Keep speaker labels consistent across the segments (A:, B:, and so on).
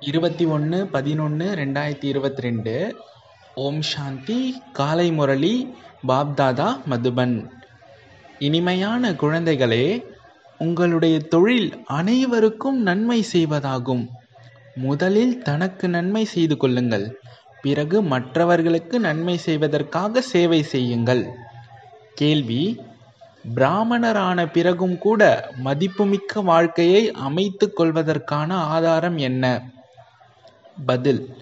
A: இருபத்தி ஒன்று பதினொன்று ரெண்டாயிரத்தி இருபத்தி ரெண்டு. ஓம் சாந்தி காலை முரளி பாப்தாதா மதுபன். இனிமையான குழந்தைகளே உங்களுடைய தொழில் அனைவருக்கும் நன்மை செய்வதாகும். முதலில் தனக்கு நன்மை செய்து கொள்ளுங்கள். பிறகு மற்றவர்களுக்கு நன்மை செய்வதற்காக சேவை செய்யுங்கள். கேள்வி பிராமணரான பிறகும் கூட மதிப்புமிக்க வாழ்க்கையை அமைத்துக் கொள்வதற்கான ஆதாரம் என்ன? பதில்.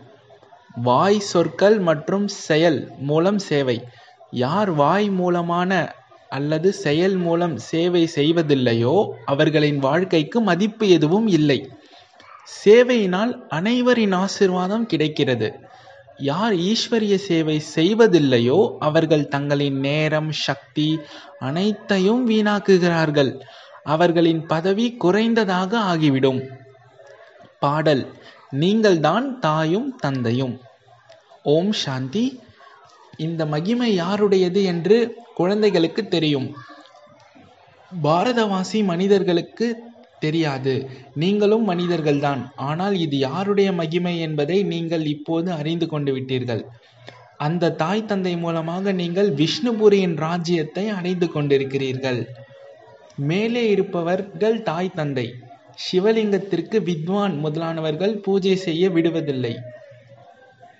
A: வாய் சொற்கள் மற்றும் செயல் மூலம் சேவை. யார் வாய் மூலமான அல்லது செயல் மூலம் சேவை செய்வதில்லையோ அவர்களின் வாழ்க்கைக்கு மதிப்பு எதுவும் இல்லை. சேவையினால் அனைவரின் ஆசிர்வாதம் கிடைக்கிறது. யார் ஈஸ்வரிய சேவை செய்வதில்லையோ அவர்கள் தங்களின் நேரம் சக்தி அனைத்தையும் வீணாக்குகிறார்கள். அவர்களின் பதவி குறைந்ததாக ஆகிவிடும். பாடல். நீங்கள்தான் தாயும் தந்தையும். ஓம் சாந்தி. இந்த மகிமை யாருடையது என்று குழந்தைகளுக்கு தெரியும். பாரதவாசி மனிதர்களுக்கு தெரியாது. நீங்களும் மனிதர்கள்தான். ஆனால் இது யாருடைய மகிமை என்பதை நீங்கள் இப்போது அறிந்து கொண்டு விட்டீர்கள். அந்த தாய் தந்தை மூலமாக நீங்கள் விஷ்ணுபுரியின் ராஜ்யத்தை அடைந்து கொண்டிருக்கிறீர்கள். மேலே இருப்பவர்கள் தாய் தந்தை. சிவலிங்கத்திற்கு வித்வான் முதலானவர்கள் பூஜை செய்ய விடுவதில்லை.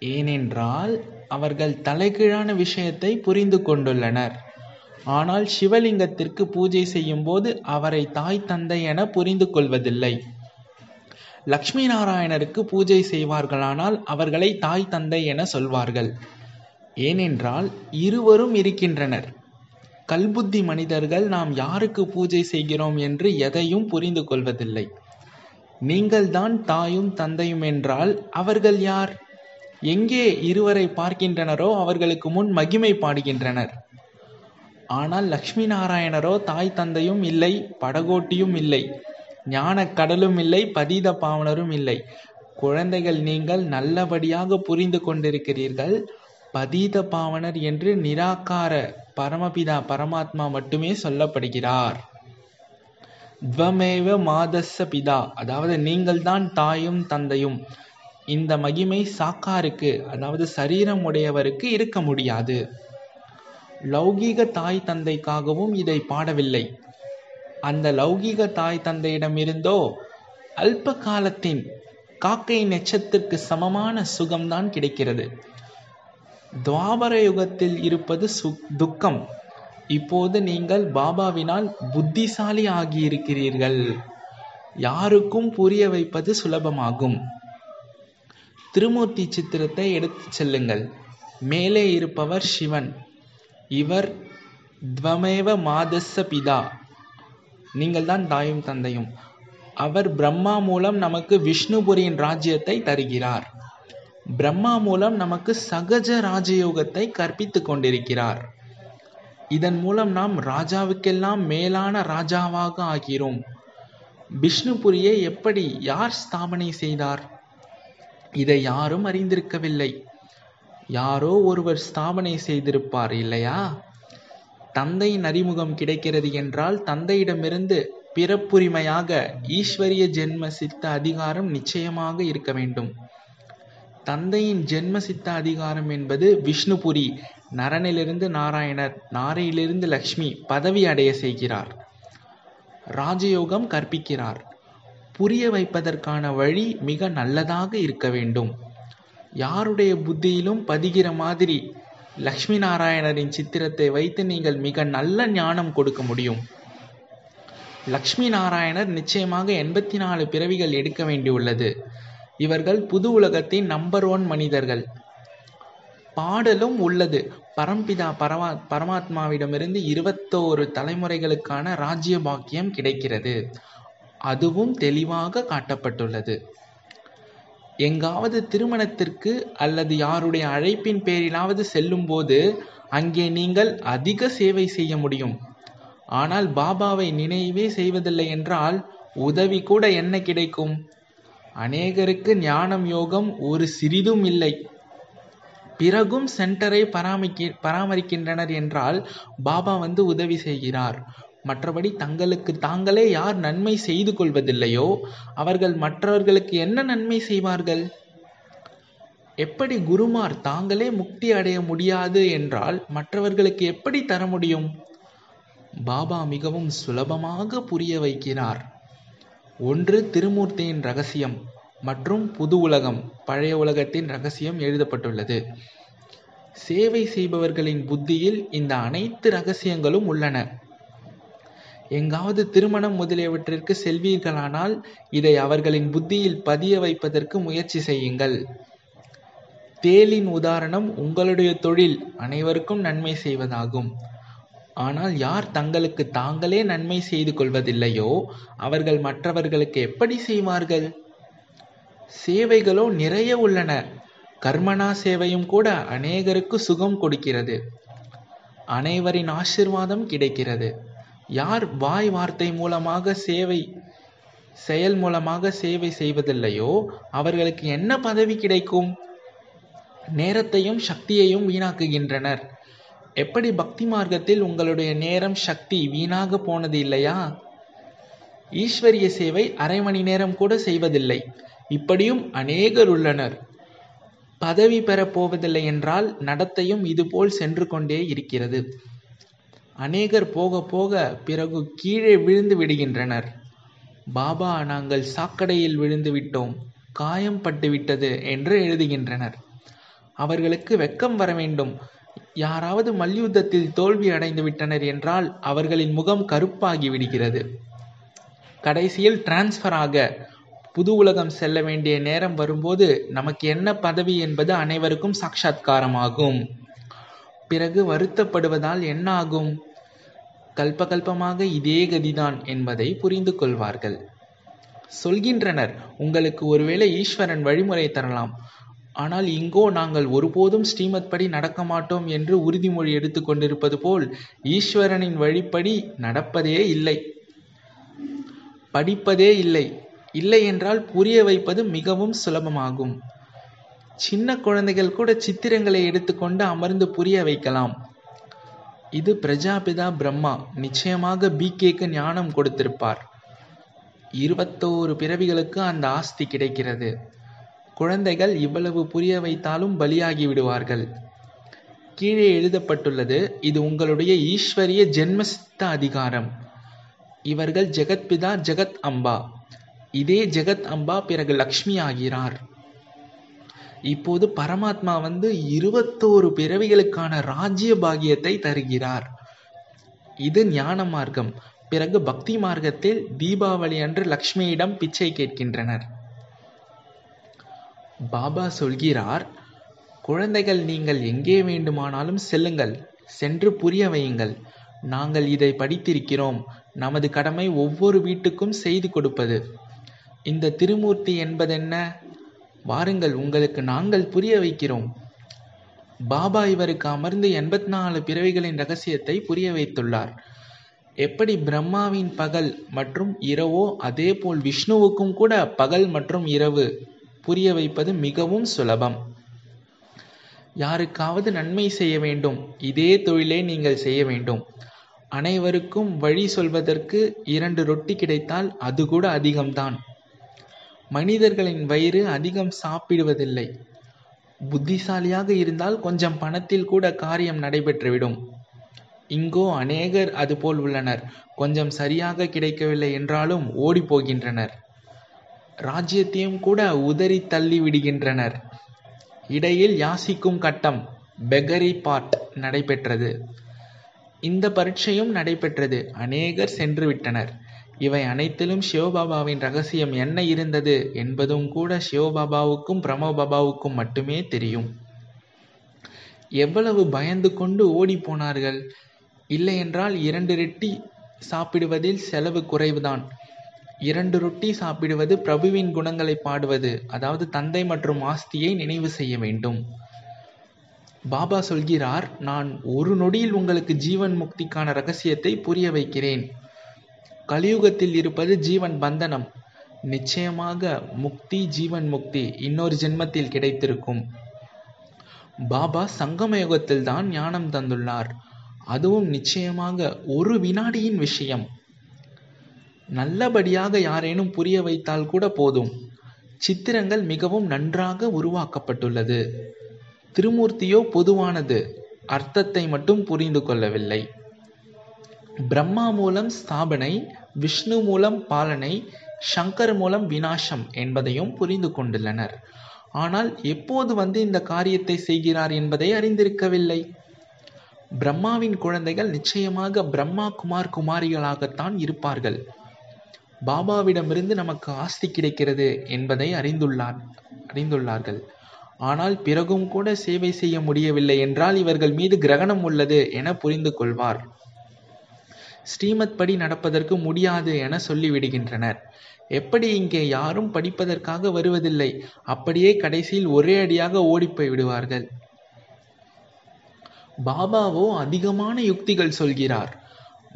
A: ஏனென்றால் அவர்கள் தலைகீழான விஷயத்தை புரிந்து கொண்டுள்ளனர். ஆனால் சிவலிங்கத்திற்கு பூஜை செய்யும் போது அவரை தாய் தந்தை என புரிந்து கொள்வதில்லை. லக்ஷ்மி நாராயணருக்கு பூஜை செய்வார்களானால் அவர்களை தாய் தந்தை என சொல்வார்கள். ஏனென்றால் இருவரும் இருக்கின்றனர். கல்புத்தி மனிதர்கள் நாம் யாருக்கு பூஜை செய்கிறோம் என்று எதையும் புரிந்து கொள்வதில்லை. நீங்கள்தான் தாயும் தந்தையும் என்றால் அவர்கள் யார்? எங்கே இருவரை பார்க்கின்றனரோ அவர்களுக்கு முன் மகிமை பாடுகின்றனர். ஆனால் லக்ஷ்மி நாராயணரோ தாய் தந்தையும் இல்லை படகோட்டியும் இல்லை ஞான கடலும் இல்லை பதீத பாவனரும் இல்லை. குழந்தைகள் நீங்கள் நல்லபடியாக புரிந்து கொண்டிருக்கிறீர்கள். பதீத பாவனர் என்று நிராகார பரமபிதா பரமாத்மா மட்டுமே சொல்லப்படுகிறார். துவமேவ மாதஸ்ஸ பிதா. அதாவது நீங்கள்தான் தாயும் தந்தையும். இந்த மகிமை சாக்காருக்கு அதாவது சரீரம் உடையவருக்கு இருக்க முடியாது. லௌகீக தாய் தந்தைக்காகவும் இதை பாடவில்லை. அந்த லௌகீக தாய் தந்தையிடமிருந்தோ அல்ப காலத்தின் காக்கை நெச்சத்திற்கு சமமான சுகம்தான் கிடைக்கிறது. துவாபர யுகத்தில் இருப்பது சு துக்கம். இப்போது நீங்கள் பாபாவினால் புத்திசாலி ஆகியிருக்கிறீர்கள். யாருக்கும் புரிய வைப்பது சுலபமாகும். திருமூர்த்தி சித்திரத்தை எடுத்துச் செல்லுங்கள். மேலே இருப்பவர் சிவன். இவர் துவமேவ மாதச பிதா. நீங்கள் தான் தாயும் தந்தையும். அவர் பிரம்மா மூலம் நமக்கு விஷ்ணுபுரியின் ராஜ்யத்தை தருகிறார். பிரம்மா மூலம் நமக்கு சகஜ ராஜயோகத்தை கற்பித்துக் கொண்டிருக்கிறார். இதன் மூலம் நாம் ராஜாவுக்கெல்லாம் மேலான ராஜாவாக ஆகிறோம். விஷ்ணுபுரியை எப்படி யார் ஸ்தாபனை செய்தார்? இதை யாரும் அறிந்திருக்கவில்லை. யாரோ ஒருவர் ஸ்தாபனை செய்திருப்பார் இல்லையா? தந்தையின் அறிமுகம் கிடைக்கிறது என்றால் தந்தையிடமிருந்து பிறப்புரிமையாக ஈஸ்வரிய ஜென்ம சித்த அதிகாரம் நிச்சயமாக இருக்க வேண்டும். தந்தையின் ஜென்ம சித்த அதிகாரம் என்பது விஷ்ணுபுரி நரனிலிருந்து நாராயணர் நாரையிலிருந்து லக்ஷ்மி பதவி அடைய செய்கிறார். ராஜயோகம் கற்பிக்கிறார். புரிய வைப்பதற்கான வழி மிக நல்லதாக இருக்க வேண்டும். யாருடைய புத்தியிலும் பதிகிற மாதிரி லக்ஷ்மி நாராயணரின் சித்திரத்தை வைத்து நீங்கள் மிக நல்ல ஞானம் கொடுக்க முடியும். லக்ஷ்மி நாராயணர் நிச்சயமாக எண்பத்தி நாலு பிறவிகள் எடுக்க வேண்டியுள்ளது. இவர்கள் புது உலகத்தின் நம்பர் ஒன் மனிதர்கள். பாடலும் உள்ளது. பரம்பிதா பரமா பரமாத்மாவிடமிருந்து இருபத்தோரு தலைமுறைகளுக்கான ராஜ்ய பாக்கியம் கிடைக்கிறது. அதுவும் தெளிவாக காட்டப்பட்டுள்ளது. எங்காவது திருமணத்திற்கு அல்லது யாருடைய அழைப்பின் பேரிலாவது செல்லும் போது அங்கே நீங்கள் அதிக சேவை செய்ய முடியும். ஆனால் பாபாவை நினைவே செய்வதில்லை என்றால் உதவி கூட என்ன கிடைக்கும்? அநேகருக்கு ஞானம் யோகம் ஒரு சிறிதும் இல்லை. பிறகும் சென்டரை பராமரிக்க பராமரிக்கின்றனர் என்றால் பாபா வந்து உதவி செய்கிறார். மற்றபடி தங்களுக்கு தாங்களே யார் நன்மை செய்து கொள்வதில்லையோ அவர்கள் மற்றவர்களுக்கு என்ன நன்மை செய்வார்கள்? எப்படி குருமார் தாங்களே முக்தி அடைய முடியாது என்றால் மற்றவர்களுக்கு எப்படி தர முடியும்? பாபா மிகவும் சுலபமாக புரிய வைக்கிறார். ஒன்று திருமூர்த்தியின் ரகசியம் மற்றும் புது உலகம் பழைய உலகத்தின் ரகசியம் எழுதப்பட்டுள்ளது. சேவை செய்பவர்களின் புத்தியில் இந்த அனைத்து ரகசியங்களும் உள்ளன. எங்காவது திருமணம் முதலியவற்றிற்கு செல்வீர்களானால் இதை அவர்களின் புத்தியில் பதிய வைப்பதற்கு முயற்சி செய்யுங்கள். தேலின் உதாரணம் உங்களுடைய தொழில் அனைவருக்கும் நன்மை செய்வதாகும். ஆனால் யார் தங்களுக்கு தாங்களே நன்மை செய்து கொள்வதில்லையோ அவர்கள் மற்றவர்களுக்கு எப்படி செய்வார்கள்? சேவைகளோ நிறைய உள்ளன. கர்மனா சேவையும் கூட அநேகருக்கு சுகம் கொடுக்கிறது. அனைவரின் ஆசிர்வாதம் கிடைக்கிறது. யார் வாய் வார்த்தை மூலமாக சேவை செயல் மூலமாக சேவை செய்வதில்லையோ அவர்களுக்கு என்ன பதவி கிடைக்கும்? நேரத்தையும் சக்தியையும் வீணாக்குகின்றனர். எப்படி பக்தி மார்க்கத்தில் உங்களுடைய நேரம் சக்தி வீணாக போனது இல்லையா? ஈஸ்வரிய சேவை அரை மணி நேரம் கூட செய்வதில்லை. இப்படியும் அநேகர் உள்ளனர். பதவி பெறப் போவதில்லை என்றால் நடத்தையும் இதுபோல் சென்று கொண்டே இருக்கிறது. அநேகர் போக போக பிறகு கீழே விழுந்து விடுகின்றனர். பாபா நாங்கள் சாக்கடையில் விழுந்து விட்டோம். காயம் பட்டு விட்டது என்று எழுதுகின்றனர். அவர்களுக்கு வெக்கம் வர வேண்டும். யாராவது மல்யுத்தத்தில் தோல்வி அடைந்து விட்டனர் என்றால் அவர்களின் முகம் கருப்பாகி விடுகிறது. கடைசியில் டிரான்ஸ்ஃபர் ஆக புது உலகம் செல்ல வேண்டிய நேரம் வரும்போது நமக்கு என்ன பதவி என்பது அனைவருக்கும் சாட்சாத்காரமாகும். பிறகு வருத்தப்படுவதால் என்ன ஆகும் கல்பகல்பமாக இதே கதிதான் என்பதை புரிந்து கொள்வார்கள். சொல்கின்றனர் உங்களுக்கு ஒருவேளை ஈஸ்வரன் வழிமுறை தரலாம். ஆனால் இங்கோ நாங்கள் ஒருபோதும் ஸ்ரீமத் படி நடக்க மாட்டோம் என்று உறுதிமொழி எடுத்துக் கொண்டிருப்பது போல் ஈஸ்வரனின் வழிப்படி நடப்பதே இல்லை. படிப்பதே இல்லை. இல்லை என்றால் புரிய வைப்பது மிகவும் சுலபமாகும். சின்ன குழந்தைகள் கூட சித்திரங்களை எடுத்துக்கொண்டு அமர்ந்து புரிய வைக்கலாம். இது பிரஜாபிதா பிரம்மா. நிச்சயமாக பிகேக்கு ஞானம் கொடுத்திருப்பார். இருபத்தோரு பிறவிகளுக்கு அந்த ஆஸ்தி கிடைக்கிறது. குழந்தைகள் இவ்வளவு புரிய வைத்தாலும் பலியாகி விடுவார்கள். கீழே எழுதப்பட்டுள்ளது இது உங்களுடைய ஈஸ்வரிய ஜென்மசித்த அதிகாரம். இவர்கள் ஜெகத்பிதா ஜெகத் அம்பா. இதே ஜெகத் அம்பா பிறகு லக்ஷ்மி ஆகிறார். இப்போது பரமாத்மா வந்து இருபத்தோரு பிறவிகளுக்கான ராஜ்ய பாகியத்தை தருகிறார். இது ஞான மார்க்கம். பிறகு பக்தி மார்க்கத்தில் தீபாவளி அன்று லக்ஷ்மியிடம் பிச்சை கேட்கின்றனர். பாபா சொல்கிறார் குழந்தைகள் நீங்கள் எங்கே வேண்டுமானாலும் செல்லுங்கள் சென்று புரிய வையுங்கள். நாங்கள் இதை படித்திருக்கிறோம். நமது கடமை ஒவ்வொரு வீட்டுக்கும் செய்து கொடுப்பது. இந்த திருமூர்த்தி என்பதென்ன? வாருங்கள் உங்களுக்கு நாங்கள் புரிய வைக்கிறோம். பாபா இவருக்கு அமர்ந்து எண்பத்தி நாலு பிறவிகளின் ரகசியத்தை புரிய வைத்துள்ளார். எப்படி பிரம்மாவின் பகல் மற்றும் இரவோ அதே போல் விஷ்ணுவுக்கும் கூட பகல் மற்றும் இரவு? புரிய வைப்பது மிகவும் சுலபம். யாருக்காவது நன்மை செய்ய வேண்டும். இதே தொழிலை நீங்கள் செய்ய வேண்டும். அனைவருக்கும் வழி சொல்வதற்கு இரண்டு ரொட்டி கிடைத்தால் அது கூட அதிகம்தான். மனிதர்களின் வயிறு அதிகம் சாப்பிடுவதில்லை. புத்திசாலியாக இருந்தால் கொஞ்சம் பணத்தில் கூட காரியம் நடைபெற்றுவிடும். இங்கோ அநேகர் அதுபோல் உள்ளனர். கொஞ்சம் சரியாக கிடைக்கவில்லை என்றாலும் ஓடிப்போகின்றனர். ராஜ்யத்தையும் கூட உதறி தள்ளி விடுகின்றனர். இடையில் யாசிக்கும் கட்டம் பெகரி பாட் நடைபெற்றது. இந்த பரீட்சையும் நடைபெற்றது. அநேகர் சென்று விட்டனர் இவை அனைத்திலும் சிவபாபாவின் ரகசியம் என்ன இருந்தது என்பதும் கூட சிவபாபாவுக்கும் பிரமபாபாவுக்கும் மட்டுமே தெரியும். எவ்வளவு பயந்து கொண்டு ஓடி போனார்கள்? இரண்டு ரெட்டி சாப்பிடுவதில் செலவு குறைவுதான். இரண்டு ரொட்டி சாப்பிடுவது பிரபுவின் குணங்களை பாடுவது அதாவது தந்தை மற்றும் ஆஸ்தியை நினைவு செய்ய வேண்டும். பாபா சொல்கிறார் நான் ஒரு நொடியில் உங்களுக்கு ஜீவன் முக்திக்கான ரகசியத்தை புரிய வைக்கிறேன். கலியுகத்தில் இருப்பது ஜீவன் பந்தனம். நிச்சயமாக முக்தி ஜீவன் முக்தி இன்னொரு ஜென்மத்தில் கிடைத்திருக்கும். பாபா சங்கம யுகத்தில் தான் ஞானம் தந்துள்ளார். அதுவும் நிச்சயமாக ஒரு வினாடியின் விஷயம். நல்லபடியாக யாரேனும் புரிய வைத்தால் கூட போதும். சித்திரங்கள் மிகவும் நன்றாக உருவாக்கப்பட்டுள்ளது. திருமூர்த்தியோ பொதுவானது அர்த்தத்தை மட்டும் புரிந்து கொள்ளவில்லை. பிரம்மா மூலம் ஸ்தாபனை விஷ்ணு மூலம் பாலனை சங்கர் மூலம் வினாசம் என்பதையும் புரிந்து கொண்டுள்ளனர். ஆனால் எப்போது வந்து இந்த காரியத்தை செய்கிறார் என்பதை அறிந்திருக்கவில்லை. பிரம்மாவின் குழந்தைகள் நிச்சயமாக பிரம்மா குமார் குமாரிகளாகத்தான் இருப்பார்கள். பாபாவிடமிருந்து நமக்கு ஆஸ்தி கிடைக்கிறது என்பதை அறிந்துள்ளார் அறிந்துள்ளார்கள். ஆனால் பிறகும் கூட சேவை செய்ய முடியவில்லை என்றால் இவர்கள் மீது கிரகணம் உள்ளது என புரிந்து கொள்வார். ஸ்ரீமத் படி நடப்பதற்கு முடியாது என சொல்லிவிடுகின்றனர் எப்படி இங்கே யாரும் படிப்பதற்காக வருவதில்லை? அப்படியே கடைசியில் ஒரே அடியாக ஓடிப்போய் விடுவார்கள். பாபாவோ அதிகமான யுக்திகள் சொல்கிறார்.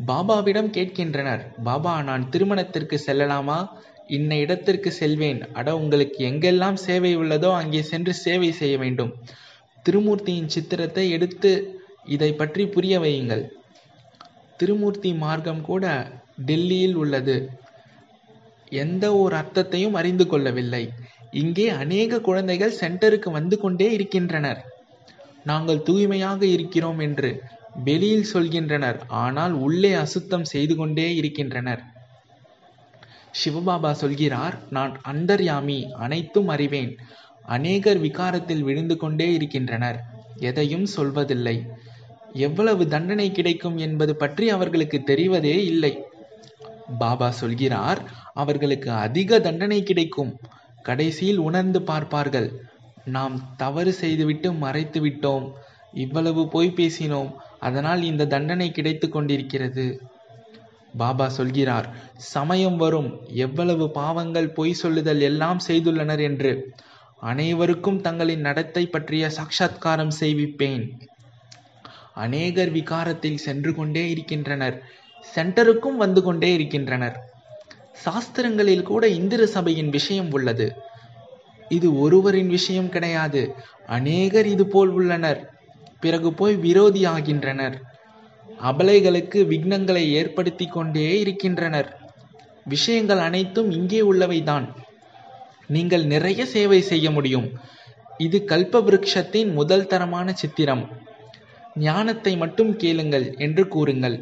A: பாபாவிடம் கேட்கின்றனர் பாபா நான் திருமணத்திற்கு செல்லலாமா? இன்ன இடத்திற்கு செல்வேன். அட உங்களுக்கு எங்கெல்லாம் சேவை உள்ளதோ அங்கே சென்று சேவை செய்ய வேண்டும். திருமூர்த்தியின் சித்திரத்தை எடுத்து இதை பற்றி புரிய வையுங்கள். திருமூர்த்தி மார்க்கம் கூட டெல்லியில் உள்ளது. எந்த ஒரு அர்த்தத்தையும் அறிந்து கொள்ளவில்லை. இங்கே அநேக குழந்தைகள் சென்டருக்கு வந்து கொண்டே இருக்கின்றனர். நாங்கள் தூய்மையாக இருக்கிறோம் என்று வெளியில் சொல்கின்றனர் ஆனால் உள்ளே அசுத்தம் செய்து கொண்டே இருக்கின்றனர். சிவபாபா சொல்கிறார் நான் அந்தர்யாமி அனைத்தும் அறிவேன். அநேகர் விகாரத்தில் விழுந்து கொண்டே இருக்கின்றனர் எதையும் சொல்வதில்லை. எவ்வளவு தண்டனை கிடைக்கும் என்பது பற்றி அவர்களுக்கு தெரிவதே இல்லை. பாபா சொல்கிறார் அவர்களுக்கு அதிக தண்டனை கிடைக்கும். கடைசியில் உணர்ந்து பார்ப்பார்கள் நாம் தவறு செய்துவிட்டு மறைத்து விட்டோம் இவ்வளவு பொய் பேசினோம். அதனால் இந்த தண்டனை கிடைத்து கொண்டிருக்கிறது. பாபா சொல்கிறார் சமயம் வரும். எவ்வளவு பாவங்கள் பொய் சொல்லுதல் எல்லாம் செய்துள்ளனர் என்று. அனைவருக்கும் தங்களின் நடத்தை பற்றிய சாட்சாத்காரம் செய்விப்பேன். அநேகர் விகாரத்தில் சென்று கொண்டே இருக்கின்றனர். சென்டருக்கும் வந்து கொண்டே இருக்கின்றனர். சாஸ்திரங்களில் கூட இந்திர சபையின் விஷயம் உள்ளது. இது ஒருவரின் விஷயம் கிடையாது. அநேகர் இது போல் உள்ளனர். பிறகு போய் விரோதி ஆகின்றனர் அபலைகளுக்கு விக்னங்களை ஏற்படுத்தி கொண்டே இருக்கின்றனர். விஷயங்கள் அனைத்தும் இங்கே உள்ளவைதான். நீங்கள் நிறைய சேவை செய்ய முடியும். இது கல்ப விருட்சத்தின் முதல் தரமான சித்திரம். ஞானத்தை மட்டும் கேளுங்கள் என்று கூறுங்கள்.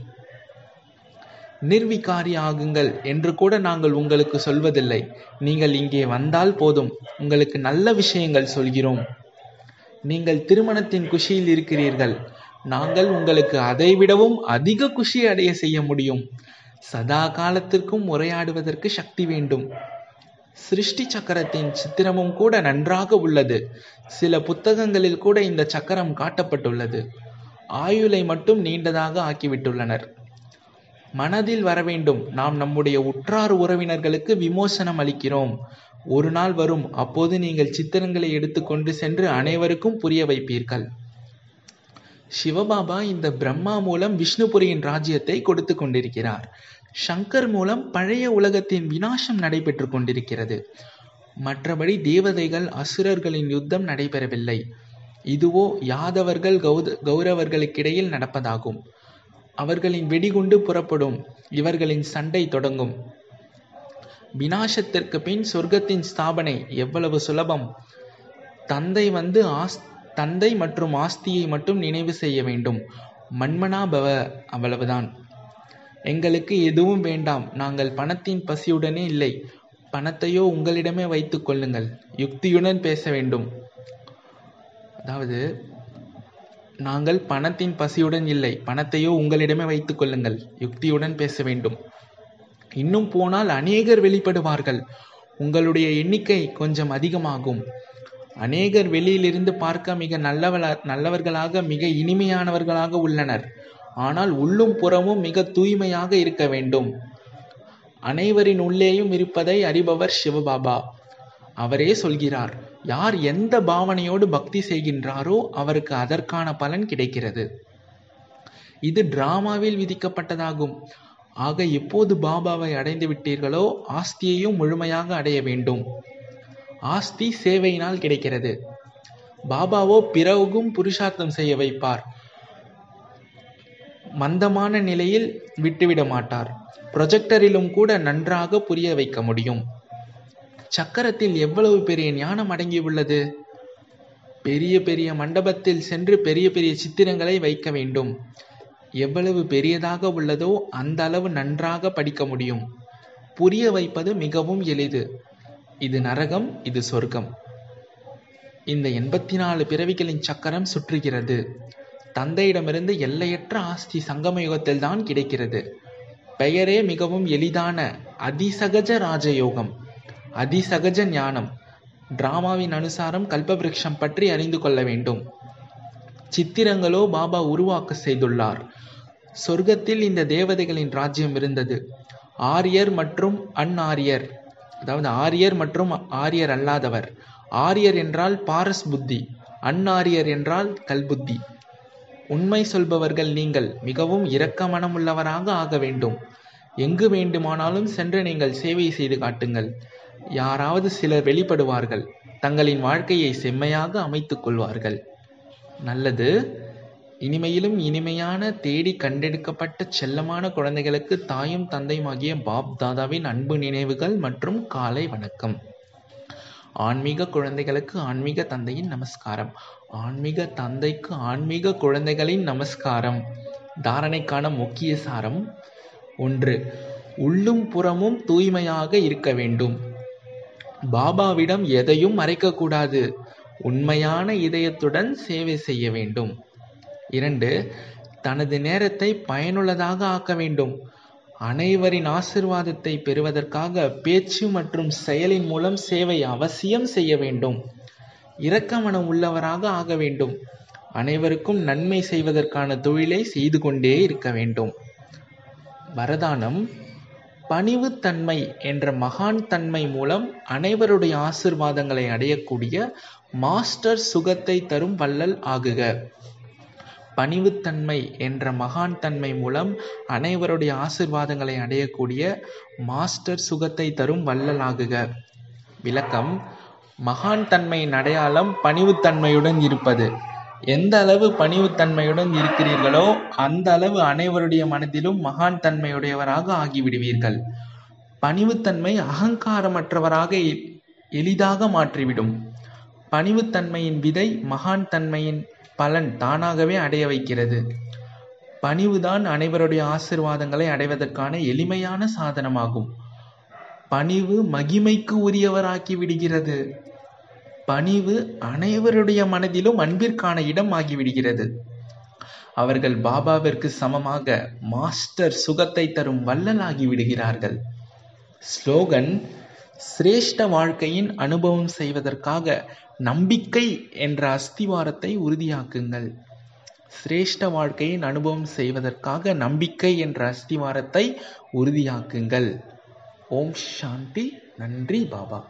A: நிர்விகாரி ஆகுங்கள் என்று கூட நாங்கள் உங்களுக்கு சொல்வதில்லை. நீங்கள் இங்கே வந்தால் போதும். உங்களுக்கு நல்ல விஷயங்கள் சொல்கிறோம். நீங்கள் திருமணத்தின் குஷியில் இருக்கிறீர்கள். நாங்கள் உங்களுக்கு அதைவிடவும் அதிக குஷி அடைய செய்ய முடியும். சதா காலத்திற்கும் உரையாடுவதற்கு சக்தி வேண்டும். சிருஷ்டி சக்கரத்தின் சித்திரமும் கூட நன்றாக உள்ளது. சில புத்தகங்களில் கூட இந்த சக்கரம் காட்டப்பட்டுள்ளது. ஆயுளை மட்டும் நீண்டதாக ஆக்கிவிட்டுள்ளனர். மனதில் வரவேண்டும். நாம் நம்முடைய உற்றார் உறவினர்களுக்கு விமோசனம் அளிக்கிறோம். ஒரு நாள் வரும் அப்போது நீங்கள் சித்திரங்களை எடுத்துக்கொண்டு சென்று அனைவருக்கும் புரிய வைப்பீர்கள். சிவபாபா இந்த பிரம்மா மூலம் விஷ்ணுபுரியின் ராஜ்யத்தை கொடுத்து கொண்டிருக்கிறார். சங்கர் மூலம் பழைய உலகத்தின் வினாசம் நடைபெற்று கொண்டிருக்கிறது. மற்றபடி தேவதைகள் அசுரர்களின் யுத்தம் நடைபெறவில்லை. இதுவோ யாதவர்கள் கௌத கௌரவர்களுக்கிடையில் நடப்பதாகும். அவர்களின் வெடிகுண்டு புறப்படும். இவர்களின் சண்டை தொடங்கும். வினாசத்திற்கு பின் சொர்க்கத்தின் ஸ்தாபனை எவ்வளவு சுலபம்? தந்தை வந்து ஆஸ் தந்தை மற்றும் ஆஸ்தியை மட்டும் நினைவு செய்ய வேண்டும். மண்மனாபவ அவ்வளவுதான். எங்களுக்கு எதுவும் வேண்டாம். நாங்கள் பணத்தின் பசியுடனே இல்லை. பணத்தையோ உங்களிடமே வைத்து கொள்ளுங்கள். யுக்தியுடன் பேச வேண்டும். அதாவது நாங்கள் பணத்தின் பசியுடன் இல்லை. பணத்தையோ உங்களிடமே வைத்து கொள்ளுங்கள். யுக்தியுடன் பேச வேண்டும். இன்னும் போனால் அநேகர் வெளிப்படுவார்கள். உங்களுடைய எண்ணிக்கை கொஞ்சம் அதிகமாகும். அநேகர் வெளியிலிருந்து பார்க்க மிக நல்லவள நல்லவர்களாக மிக இனிமையானவர்களாக உள்ளனர். ஆனால் உள்ளும் புறமும் மிக தூய்மையாக இருக்க வேண்டும். அனைவரின் உள்ளேயும் இருப்பதை அறிபவர் சிவபாபா. அவரே சொல்கிறார் யார் எந்த பாவனையோடு பக்தி செய்கின்றாரோ அவருக்கு அதற்கான பலன் கிடைக்கிறது. இது டிராமாவில் விதிக்கப்பட்டதாகும். ஆக எப்போது பாபாவை அடைந்து விட்டீர்களோ ஆஸ்தியையும் முழுமையாக அடைய வேண்டும். ஆஸ்தி சேவையினால் கிடைக்கிறது. பாபாவோ பிறகும் புருஷார்த்தம் செய்ய வைப்பார். மந்தமான நிலையில் விட்டுவிட மாட்டார். ப்ரொஜெக்டரிலும் கூட நன்றாக புரிய வைக்க முடியும். சக்கரத்தில் எவ்வளவு பெரிய ஞானம் அடங்கியுள்ளது பெரிய பெரிய மண்டபத்தில் சென்று பெரிய பெரிய சித்திரங்களை வைக்க வேண்டும். எவ்வளவு பெரியதாக உள்ளதோ அந்த அளவு நன்றாக படிக்க முடியும். புரிய வைப்பது மிகவும் எளிது. இது நரகம் இது சொர்க்கம். இந்த எண்பத்தி நாலு பிறவிகளின் சக்கரம் சுற்றுகிறது. தந்தையிடமிருந்து எல்லையற்ற ஆஸ்தி சங்கம யுகத்தில் தான் கிடைக்கிறது. பெயரே மிகவும் எளிதான அதிசகஜ ராஜயோகம் அதிசகஜ ஞானம். டிராமாவின் அனுசாரம் கல்பவிருஷம் பற்றி அறிந்து கொள்ள வேண்டும். சித்திரங்களோ பாபா உருவாக்க செய்துள்ளார். சொர்க்கத்தில் இந்த தேவதைகளின் ராஜ்யம் இருந்தது. ஆரியர் மற்றும் அன்ஆரியர் அதாவது ஆரியர் மற்றும் ஆரியர் அல்லாதவர். ஆரியர் என்றால் பாரஸ் புத்தி அன்ஆரியர் என்றால் கல்புத்தி உண்மை சொல்பவர்கள் நீங்கள் மிகவும் இரக்க மனமுள்ளவராக ஆக வேண்டும். எங்கு வேண்டுமானாலும் சென்று நீங்கள் சேவை செய்து காட்டுங்கள். யாராவது சிலர் வெளிப்படுவார்கள் தங்களின் வாழ்க்கையை செம்மையாக அமைத்துக் கொள்வார்கள். நல்லது. இனிமையிலும் இனிமையான தேடி கண்டெடுக்கப்பட்ட செல்லமான குழந்தைகளுக்கு தாயும் தந்தையுமாகிய பாப் தாதாவின் அன்பு நினைவுகள் மற்றும் காலை வணக்கம். ஆன்மீக குழந்தைகளுக்கு ஆன்மீக தந்தையின் நமஸ்காரம். ஆன்மீக தந்தைக்கு ஆன்மீக குழந்தைகளின் நமஸ்காரம். தாரணைக்கான முக்கிய சாரம் ஒன்று. உள்ளும் புறமும் தூய்மையாக இருக்க வேண்டும். பாபாவிடம் எதையும் மறைக்கக்கூடாது. உண்மையான இதயத்துடன் சேவை செய்ய வேண்டும். இரண்டு தனது நேரத்தை பயனுள்ளதாக ஆக்க வேண்டும். அனைவரின் ஆசிர்வாதத்தை பெறுவதற்காக பேச்சு மற்றும் செயலின் மூலம் சேவை அவசியம் செய்ய வேண்டும். இரக்கமனம் உள்ளவராக ஆக வேண்டும். அனைவருக்கும் நன்மை செய்வதற்கான தொழிலை செய்து கொண்டே இருக்க வேண்டும். வரதானம் பணிவுத்தன்மை என்ற மகான் தன்மை மூலம் அனைவருடைய ஆசிர்வாதங்களை அடையக்கூடிய மாஸ்டர் சுகத்தை தரும் வள்ளல் ஆகுக. பணிவுத்தன்மை என்ற மகான் தன்மை மூலம் அனைவருடைய ஆசிர்வாதங்களை அடையக்கூடிய மாஸ்டர் சுகத்தை தரும் வள்ளல் ஆகுக. விளக்கம் மகான் தன்மையின் அடையாளம் பணிவுத்தன்மையுடன் இருப்பது. எந்த அளவு பணிவுத்தன்மையுடன் இருக்கிறீர்களோ அந்த அளவு அனைவருடைய மனதிலும் மகான் தன்மையுடையவராக ஆகிவிடுவீர்கள். பணிவுத்தன்மை அகங்காரமற்றவராக எளிதாக மாற்றிவிடும். பணிவுத்தன்மையின் விதை மகான் தன்மையின் பலன் தானாகவே அடைய வைக்கிறது. பணிவுதான் அனைவருடைய ஆசிர்வாதங்களை அடைவதற்கான எளிமையான சாதனமாகும். பணிவு மகிமைக்கு உரியவராக்கி விடுகிறது. பணிவு அனைவருடைய மனதிலும் அன்பிற்கான இடம் ஆகிவிடுகிறது. அவர்கள் பாபாவிற்கு சமமாக மாஸ்டர் சுகத்தை தரும் வள்ளலாகி விடுகிறார்கள். ஸ்லோகன் சிரேஷ்ட வாழ்க்கையின் அனுபவம் செய்வதற்காக நம்பிக்கை என்ற அஸ்திவாரத்தை உறுதியாக்குங்கள். சிரேஷ்ட வாழ்க்கையின் அனுபவம் செய்வதற்காக நம்பிக்கை என்ற அஸ்திவாரத்தை உறுதியாக்குங்கள். ஓம் சாந்தி. நன்றி பாபா.